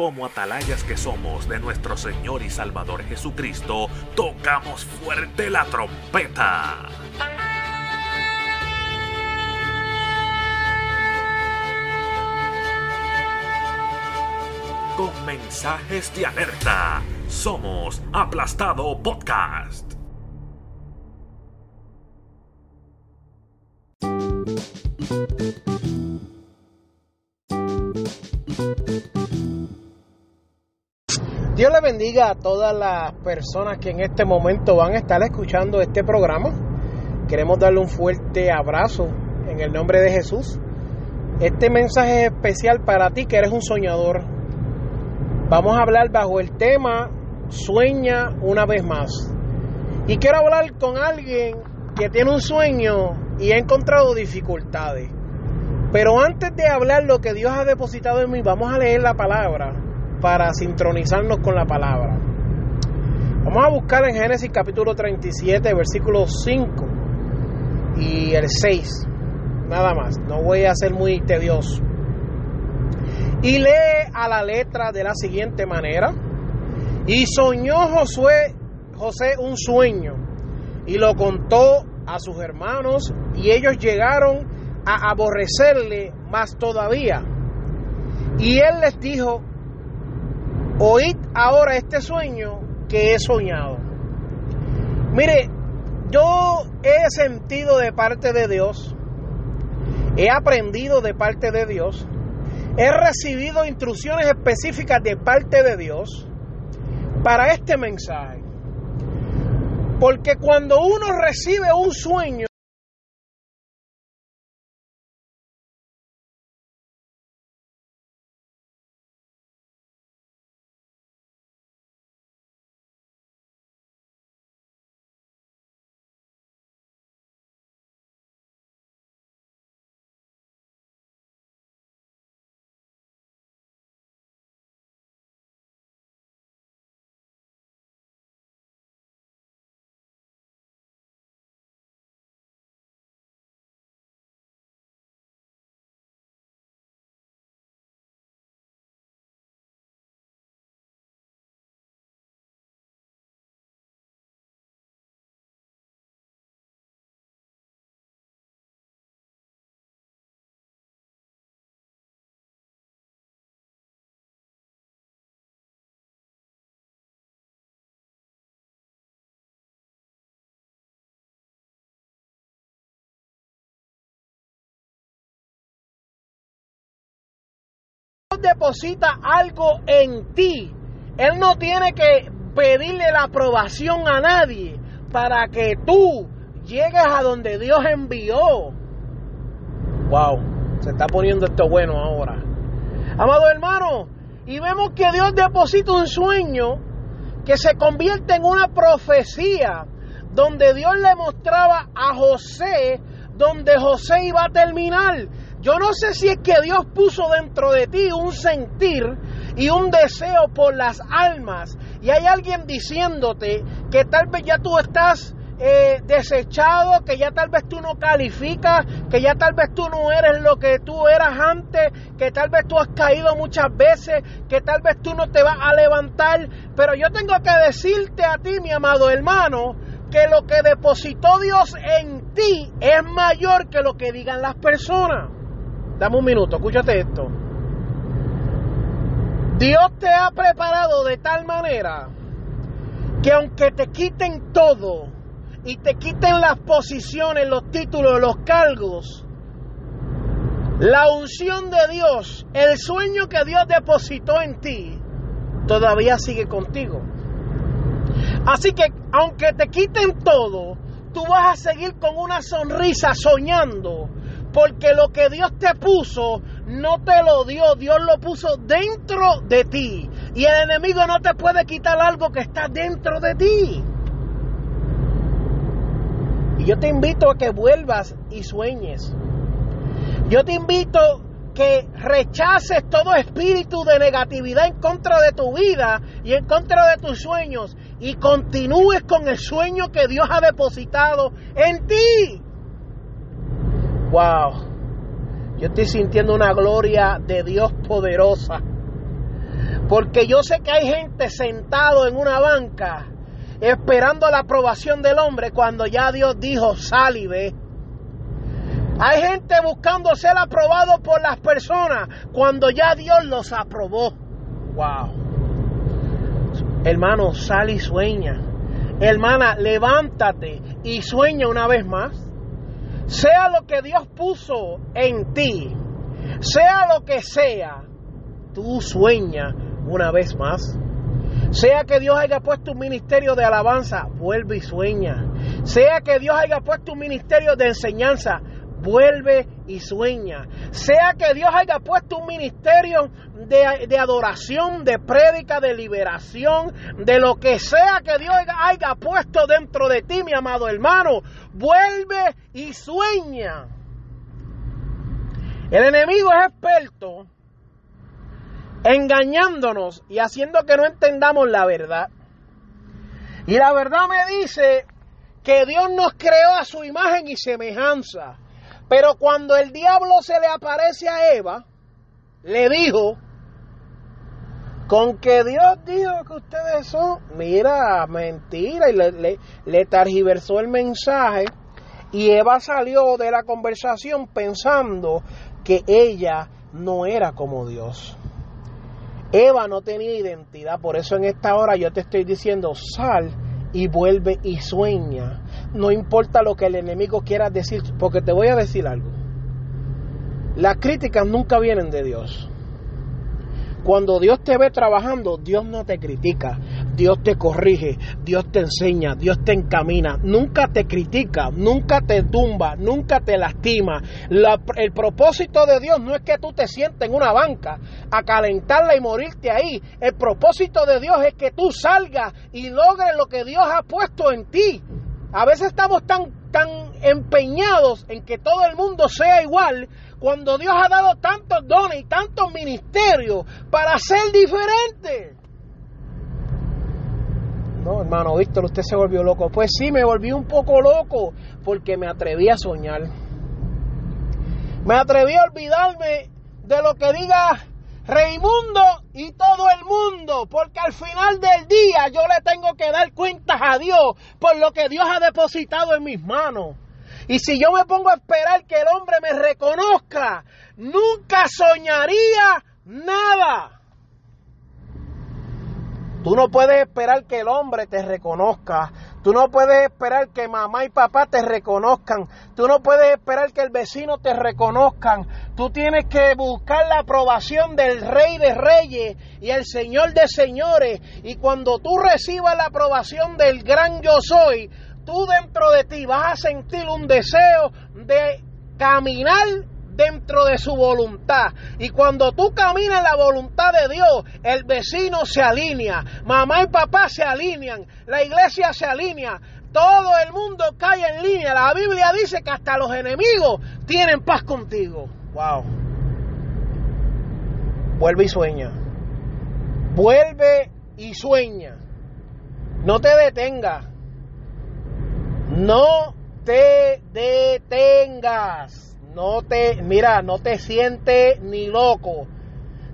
como atalayas que somos de nuestro Señor y Salvador Jesucristo, tocamos fuerte la trompeta. Con mensajes de alerta, somos Aplastado Podcast. Dios le bendiga a todas las personas que en este momento van a estar escuchando este programa. Queremos darle un fuerte abrazo en el nombre de Jesús. Este mensaje es especial para ti que eres un soñador. Vamos a hablar bajo el tema Sueña una vez más. Y quiero hablar con alguien que tiene un sueño y ha encontrado dificultades. Pero antes de hablar lo que Dios ha depositado en mí, vamos a leer la palabra para sincronizarnos con la palabra. Vamos a buscar en Génesis capítulo 37, versículo 5 y el 6. Nada más, no voy a ser muy tedioso. Y lee a la letra de la siguiente manera. Y soñó Josué, José un sueño y lo contó a sus hermanos y ellos llegaron a aborrecerle más todavía. Y él les dijo, oíd ahora este sueño que he soñado. Mire, yo he sentido de parte de Dios, he aprendido de parte de Dios, he recibido instrucciones específicas de parte de Dios para este mensaje. Porque cuando uno recibe un sueño, deposita algo en ti, Él no tiene que pedirle la aprobación a nadie para que tú llegues a donde Dios envió. Wow, se está poniendo esto bueno ahora. Amado hermano, y vemos que Dios deposita un sueño que se convierte en una profecía donde Dios le mostraba a José donde José iba a terminar. Yo no sé si es que Dios puso dentro de ti un sentir y un deseo por las almas. Y hay alguien diciéndote que tal vez ya tú estás eh, desechado, que ya tal vez tú no calificas, que ya tal vez tú no eres lo que tú eras antes, que tal vez tú has caído muchas veces, que tal vez tú no te vas a levantar. Pero yo tengo que decirte a ti, mi amado hermano, que lo que depositó Dios en ti es mayor que lo que digan las personas. Dame un minuto, escúchate esto. Dios te ha preparado de tal manera que aunque te quiten todo y te quiten las posiciones, los títulos, los cargos, la unción de Dios, el sueño que Dios depositó en ti, todavía sigue contigo. Así que aunque te quiten todo, tú vas a seguir con una sonrisa soñando porque lo que Dios te puso no te lo dio, Dios lo puso dentro de ti. Y el enemigo no te puede quitar algo que está dentro de ti. Y yo te invito a que vuelvas y sueñes. Yo te invito que rechaces todo espíritu de negatividad en contra de tu vida y en contra de tus sueños y continúes con el sueño que Dios ha depositado en ti. Wow. Yo estoy sintiendo una gloria de Dios poderosa. Porque yo sé que hay gente sentado en una banca esperando la aprobación del hombre cuando ya Dios dijo sal y ve. Hay gente buscando ser aprobado por las personas cuando ya Dios los aprobó. Wow. Hermano, sal y sueña. Hermana, levántate y sueña una vez más. Sea lo que Dios puso en ti, sea lo que sea, tú sueña una vez más. Sea que Dios haya puesto un ministerio de alabanza, vuelve y sueña. Sea que Dios haya puesto un ministerio de enseñanza, vuelve y sueña. Sea que Dios haya puesto un ministerio de, de, adoración, de prédica, de liberación, de lo que sea que Dios haya puesto dentro de ti, mi amado hermano, vuelve y sueña. El enemigo es experto engañándonos y haciendo que no entendamos la verdad. Y la verdad me dice que Dios nos creó a su imagen y semejanza. Pero cuando el diablo se le aparece a Eva, le dijo, con que Dios dijo que ustedes son, mira, mentira, y le, le, targiversó el mensaje. Y Eva salió de la conversación pensando que ella no era como Dios. Eva no tenía identidad, por eso en esta hora yo te estoy diciendo, sal y vuelve y sueña. No importa lo que el enemigo quiera decir, porque te voy a decir algo. Las críticas nunca vienen de Dios. Cuando Dios te ve trabajando, Dios no te critica, Dios te corrige, Dios te enseña, Dios te encamina, nunca te critica, nunca te tumba, nunca te lastima. La, el propósito de Dios no es que tú te sientes en una banca a calentarla y morirte ahí. El propósito de Dios es que tú salgas y logres lo que Dios ha puesto en ti. A veces estamos tan, tan empeñados en que todo el mundo sea igual cuando Dios ha dado tantos dones y tantos ministerios para ser diferente. No, hermano Víctor, usted se volvió loco. Pues sí, me volví un poco loco porque me atreví a soñar. Me atreví a olvidarme de lo que diga Reimundo y todo el mundo, porque al final del día yo le tengo que dar cuentas a Dios por lo que Dios ha depositado en mis manos. Y si yo me pongo a esperar que el hombre me reconozca, nunca soñaría nada. Tú no puedes esperar que el hombre te reconozca. Tú no puedes esperar que mamá y papá te reconozcan. Tú no puedes esperar que el vecino te reconozcan. Tú tienes que buscar la aprobación del Rey de Reyes y el Señor de Señores. Y cuando tú recibas la aprobación del gran yo soy, tú dentro de ti vas a sentir un deseo de caminar dentro de su voluntad. Y cuando tú caminas en la voluntad de Dios, el vecino se alinea, mamá y papá se alinean, la iglesia se alinea, todo el mundo cae en línea. La Biblia dice que hasta los enemigos tienen paz contigo. Wow. Vuelve y sueña. Vuelve y sueña. No te detengas. No te detengas. No te, mira, no te sientes ni loco.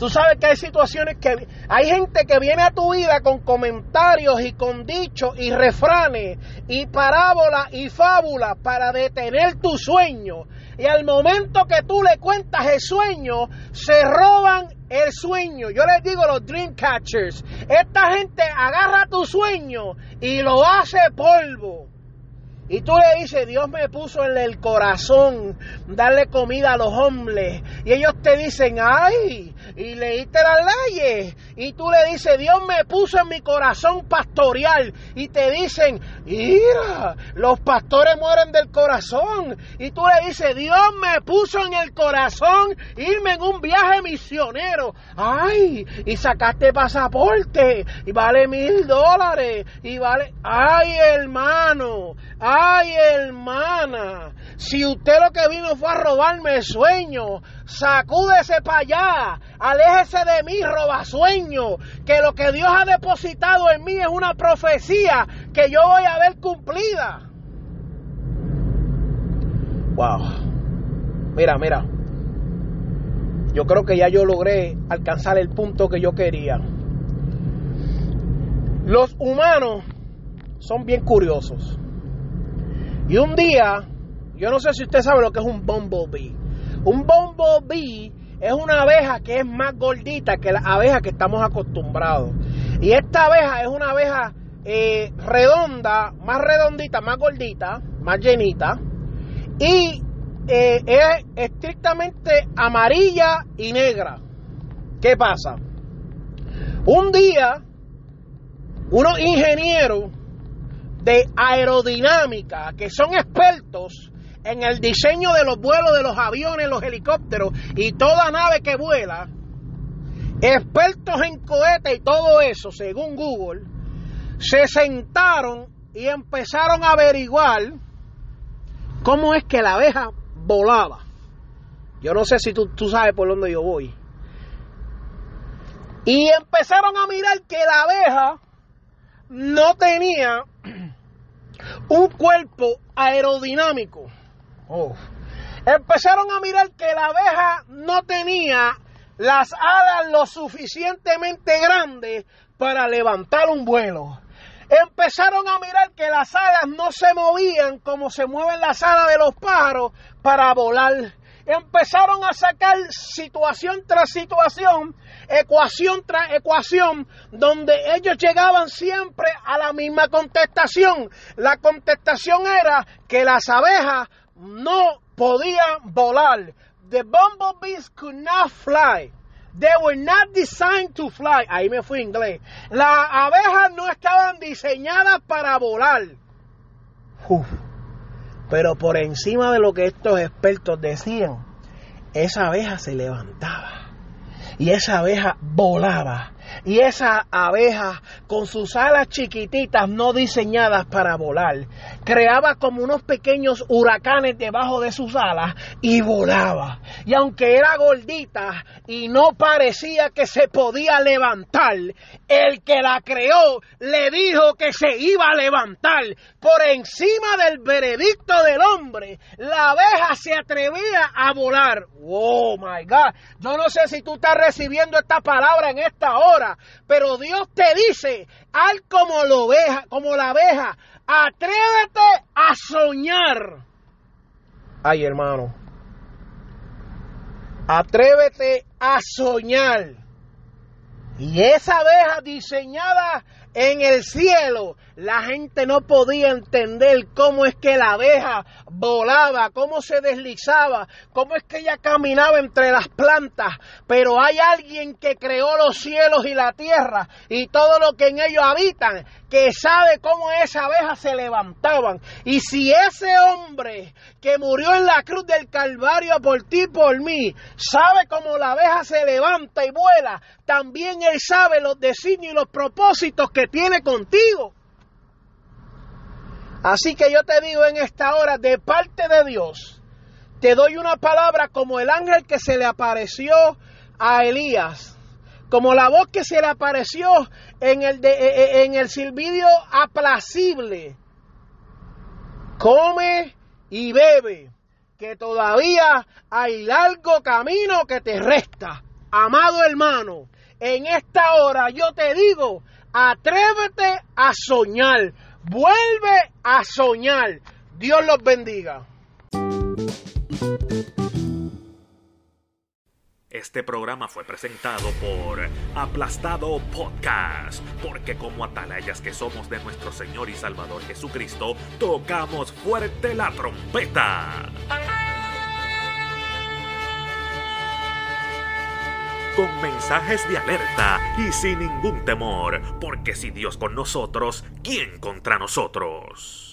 Tú sabes que hay situaciones que hay gente que viene a tu vida con comentarios y con dichos y refranes y parábolas y fábulas para detener tu sueño. Y al momento que tú le cuentas el sueño, se roban el sueño. Yo les digo los dream catchers. Esta gente agarra tu sueño y lo hace polvo. Y tú le dices, Dios me puso en el corazón darle comida a los hombres. Y ellos te dicen, ay, y leíste las leyes. Y tú le dices, Dios me puso en mi corazón pastoreal. Y te dicen, mira, los pastores mueren del corazón. Y tú le dices, Dios me puso en el corazón irme en un viaje misionero. Ay, y sacaste pasaporte. Y vale mil dólares. Y vale, ay, hermano. Ay, hermana, si usted lo que vino fue a robarme el sueño, sacúdese para allá, aléjese de mí, roba sueño, que lo que Dios ha depositado en mí es una profecía que yo voy a ver cumplida. Wow. Mira, mira. Yo creo que ya yo logré alcanzar el punto que yo quería. Los humanos son bien curiosos. Y un día, yo no sé si usted sabe lo que es un bumblebee. Un bumblebee es una abeja que es más gordita que la abeja que estamos acostumbrados. Y esta abeja es una abeja eh, redonda, más redondita, más gordita, más llenita. Y eh, es estrictamente amarilla y negra. ¿Qué pasa? Un día, unos ingenieros de aerodinámica que son expertos en el diseño de los vuelos de los aviones, los helicópteros y toda nave que vuela, expertos en cohetes y todo eso, según Google, se sentaron y empezaron a averiguar cómo es que la abeja volaba. Yo no sé si tú, tú sabes por dónde yo voy. Y empezaron a mirar que la abeja no tenía un cuerpo aerodinámico. Oh. Empezaron a mirar que la abeja no tenía las alas lo suficientemente grandes para levantar un vuelo. Empezaron a mirar que las alas no se movían como se mueven las alas de los pájaros para volar. Empezaron a sacar situación tras situación, ecuación tras ecuación, donde ellos llegaban siempre a la misma contestación. La contestación era que las abejas no podían volar. The bumblebees could not fly. They were not designed to fly. Ahí me fui inglés. Las abejas no estaban diseñadas para volar. Uf. Pero por encima de lo que estos expertos decían, esa abeja se levantaba. Y esa abeja volaba. Y esa abeja con sus alas chiquititas no diseñadas para volar, creaba como unos pequeños huracanes debajo de sus alas y volaba. Y aunque era gordita y no parecía que se podía levantar, el que la creó le dijo que se iba a levantar. Por encima del veredicto del hombre, la abeja se atrevía a volar. Oh my God. Yo no sé si tú estás recibiendo esta palabra en esta hora, pero Dios te dice, al como, lo oveja, como la abeja, atrévete a soñar. Ay, hermano. Atrévete a soñar. Y esa abeja diseñada en el cielo, la gente no podía entender cómo es que la abeja volaba, cómo se deslizaba, cómo es que ella caminaba entre las plantas. Pero hay alguien que creó los cielos y la tierra y todo lo que en ellos habitan, que sabe cómo esas abejas se levantaban. Y si ese hombre que murió en la cruz del Calvario por ti y por mí, sabe cómo la abeja se levanta y vuela, también él sabe los designios y los propósitos que tiene contigo. Así que yo te digo en esta hora, de parte de Dios, te doy una palabra como el ángel que se le apareció a Elías, como la voz que se le apareció en el, de, e, e, en el silbidio aplacible. Come y bebe, que todavía hay largo camino que te resta. Amado hermano, en esta hora yo te digo, atrévete a soñar Vuelve a soñar. Dios los bendiga. Este programa fue presentado por Aplastado Podcast, porque como atalayas que somos de nuestro Señor y Salvador Jesucristo, tocamos fuerte la trompeta. Con mensajes de alerta y sin ningún temor, porque si Dios con nosotros, ¿quién contra nosotros?